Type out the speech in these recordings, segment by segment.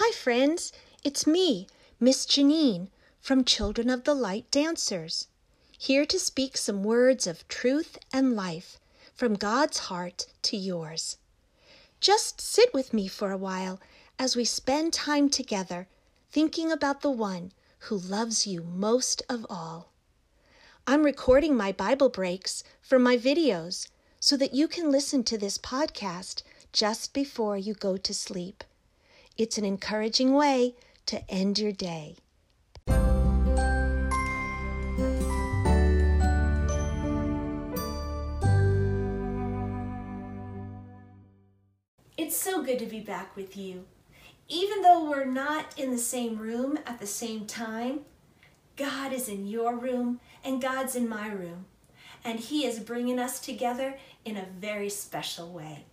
Hi, friends. It's me, Miss Janine, from Children of the Light Dancers, here to speak some words of truth and life from God's heart to yours. Just sit with me for a while as we spend time together thinking about the one who loves you most of all. I'm recording my Bible breaks for my videos so that you can listen to this podcast just before you go to sleep. It's an encouraging way to end your day. It's so good to be back with you. Even though we're not in the same room at the same time, God is in your room and God's in my room. And He is bringing us together in a very special way.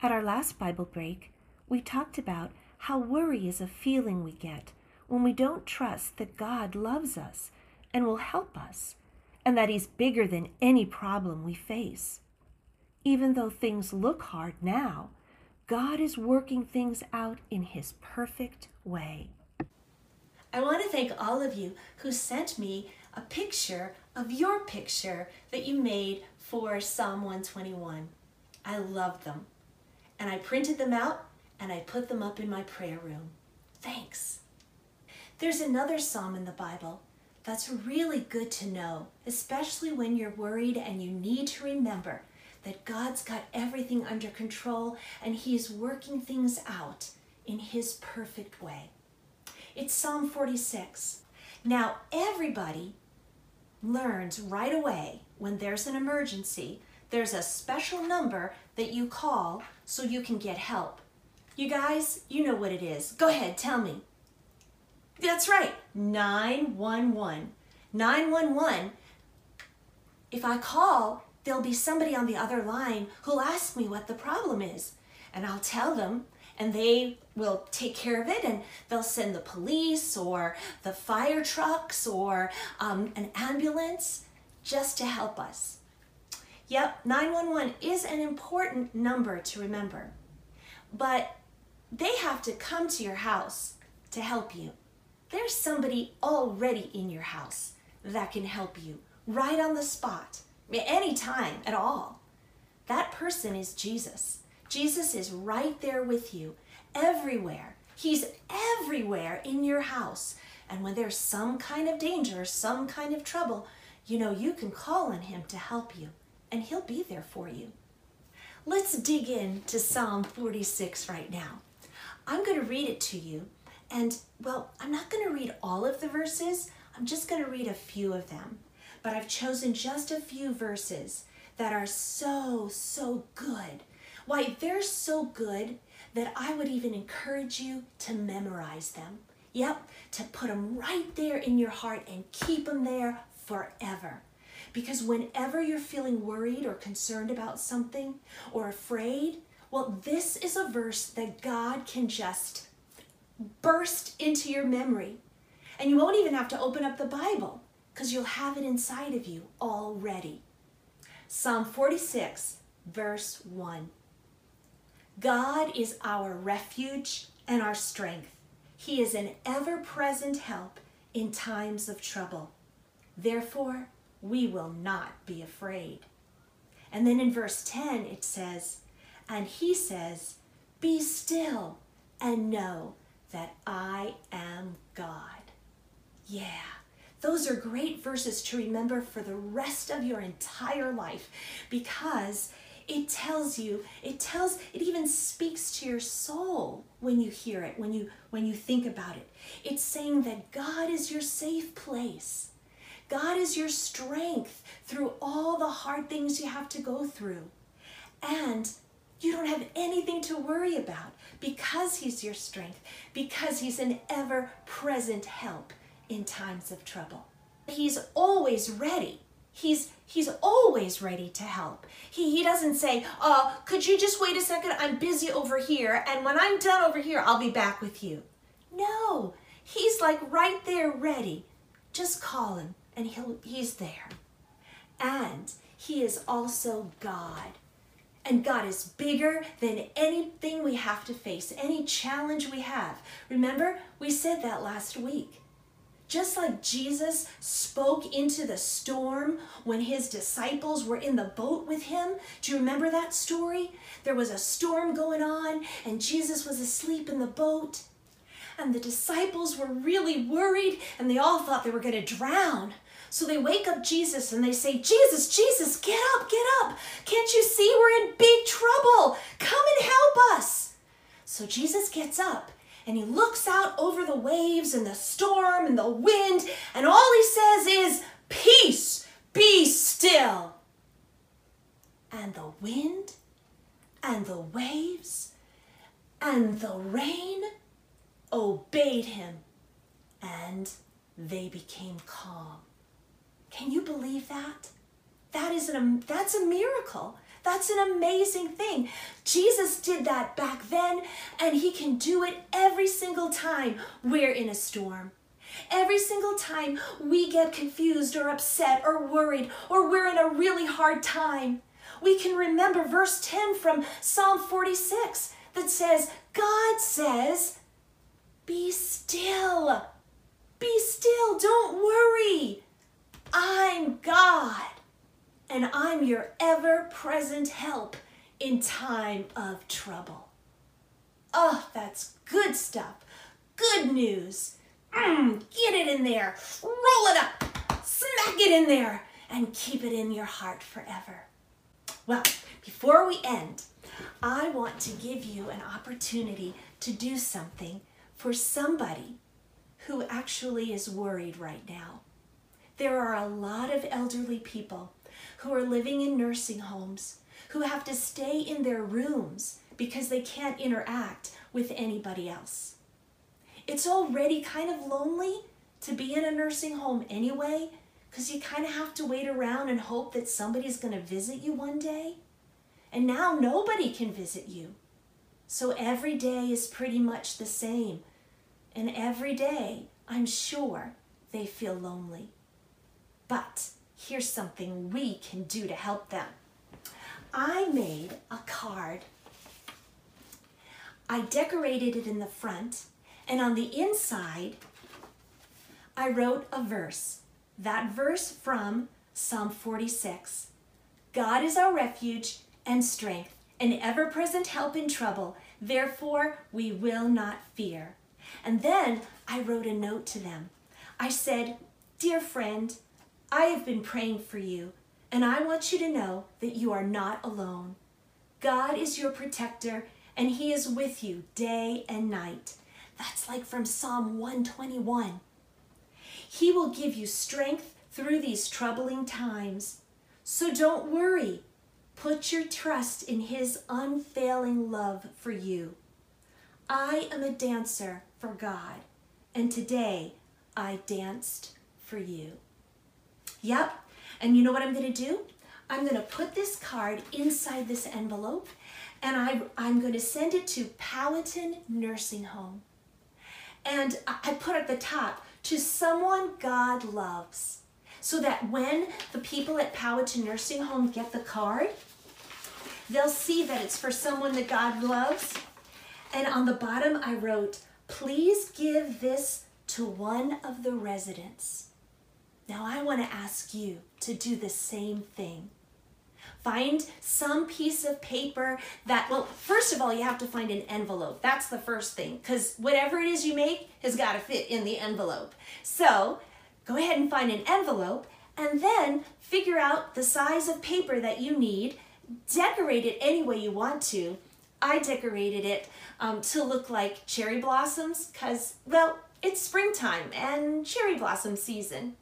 At our last Bible break, we talked about how worry is a feeling we get when we don't trust that God loves us and will help us, and that He's bigger than any problem we face. Even though things look hard now, God is working things out in His perfect way. I want to thank all of you who sent me a picture of your picture that you made for Psalm 121. I love them. And I printed them out and I put them up in my prayer room. Thanks. There's another psalm in the Bible that's really good to know, especially when you're worried and you need to remember that God's got everything under control and He's working things out in His perfect way. It's Psalm 46. Now, everybody learns right away when there's an emergency, there's a special number that you call so you can get help. You guys, you know what it is. Go ahead, tell me. That's right, 911. 911. If I call, there'll be somebody on the other line who'll ask me what the problem is. And I'll tell them, and they will take care of it, and they'll send the police or the fire trucks or um, an ambulance just to help us. Yep, 911 is an important number to remember. But they have to come to your house to help you. There's somebody already in your house that can help you right on the spot, anytime at all. That person is Jesus. Jesus is right there with you, everywhere. He's everywhere in your house. And when there's some kind of danger, some kind of trouble, you know, you can call on him to help you, and he'll be there for you. Let's dig into Psalm 46 right now. I'm going to read it to you. And, well, I'm not going to read all of the verses, I'm just going to read a few of them. But I've chosen just a few verses that are so, so good. Why, they're so good that I would even encourage you to memorize them. Yep, to put them right there in your heart and keep them there forever. Because whenever you're feeling worried or concerned about something or afraid, well, this is a verse that God can just burst into your memory. And you won't even have to open up the Bible because you'll have it inside of you already. Psalm 46, verse 1. God is our refuge and our strength. He is an ever present help in times of trouble. Therefore, we will not be afraid. And then in verse 10, it says, and he says, Be still and know that I am God. Yeah, those are great verses to remember for the rest of your entire life because it tells you it tells it even speaks to your soul when you hear it when you when you think about it. It's saying that god is your safe place. God is your strength through all the hard things you have to go through. And you don't have anything to worry about because He's your strength, because He's an ever present help in times of trouble. He's always ready. He's he's always ready to help. He he doesn't say, "Uh, could you just wait a second? I'm busy over here, and when I'm done over here, I'll be back with you." No. He's like right there ready. Just call him and he'll he's there. And he is also God. And God is bigger than anything we have to face, any challenge we have. Remember, we said that last week. Just like Jesus spoke into the storm when his disciples were in the boat with him. Do you remember that story? There was a storm going on, and Jesus was asleep in the boat. And the disciples were really worried, and they all thought they were going to drown. So they wake up Jesus and they say, Jesus, Jesus, get up, get up. Can't you see we're in big trouble? Come and help us. So Jesus gets up and he looks out over the waves and the storm and the wind, and all he says is, Peace, be still. And the wind and the waves and the rain obeyed him, and they became calm. Can you believe that? That is an that's a miracle. That's an amazing thing. Jesus did that back then, and he can do it every single time we're in a storm. Every single time we get confused or upset or worried or we're in a really hard time, we can remember verse 10 from Psalm 46 that says, God says, Be still. Be still. Don't worry. I'm God, and I'm your ever present help in time of trouble. Oh, that's good stuff. Good news. Mm, get it in there. Roll it up. Smack it in there. And keep it in your heart forever. Well, before we end, I want to give you an opportunity to do something for somebody who actually is worried right now. There are a lot of elderly people who are living in nursing homes who have to stay in their rooms because they can't interact with anybody else. It's already kind of lonely to be in a nursing home anyway because you kind of have to wait around and hope that somebody's going to visit you one day. And now nobody can visit you. So every day is pretty much the same. And every day, I'm sure, they feel lonely. But here's something we can do to help them. I made a card. I decorated it in the front, and on the inside, I wrote a verse. That verse from Psalm 46 God is our refuge and strength, an ever present help in trouble. Therefore, we will not fear. And then I wrote a note to them. I said, Dear friend, I have been praying for you, and I want you to know that you are not alone. God is your protector, and He is with you day and night. That's like from Psalm 121. He will give you strength through these troubling times. So don't worry. Put your trust in His unfailing love for you. I am a dancer for God, and today I danced for you. Yep. And you know what I'm going to do? I'm going to put this card inside this envelope and I, I'm going to send it to Powhatan Nursing Home. And I put at the top, to someone God loves. So that when the people at Powhatan Nursing Home get the card, they'll see that it's for someone that God loves. And on the bottom, I wrote, please give this to one of the residents. Now I want to ask you to do the same thing. Find some piece of paper that, well, first of all, you have to find an envelope. That's the first thing, because whatever it is you make has got to fit in the envelope. So go ahead and find an envelope and then figure out the size of paper that you need. Decorate it any way you want to. I decorated it um, to look like cherry blossoms because, well, it's springtime and cherry blossom season.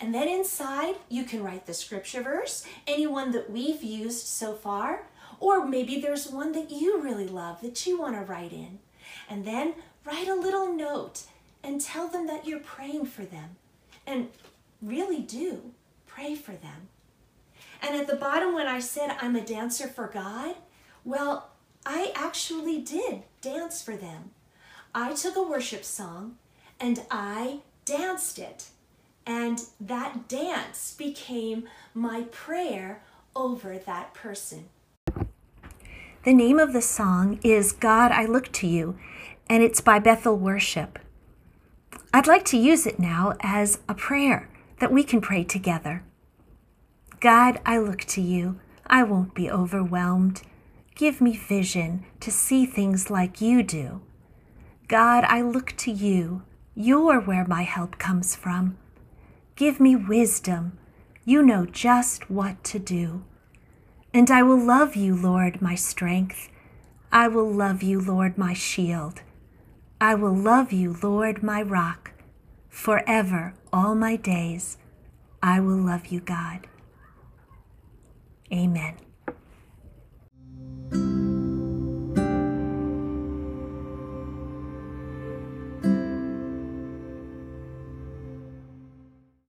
And then inside, you can write the scripture verse, any one that we've used so far, or maybe there's one that you really love that you want to write in. And then write a little note and tell them that you're praying for them. And really do pray for them. And at the bottom, when I said I'm a dancer for God, well, I actually did dance for them. I took a worship song and I danced it. And that dance became my prayer over that person. The name of the song is God, I Look to You, and it's by Bethel Worship. I'd like to use it now as a prayer that we can pray together. God, I look to you. I won't be overwhelmed. Give me vision to see things like you do. God, I look to you. You're where my help comes from. Give me wisdom. You know just what to do. And I will love you, Lord, my strength. I will love you, Lord, my shield. I will love you, Lord, my rock. Forever, all my days, I will love you, God. Amen.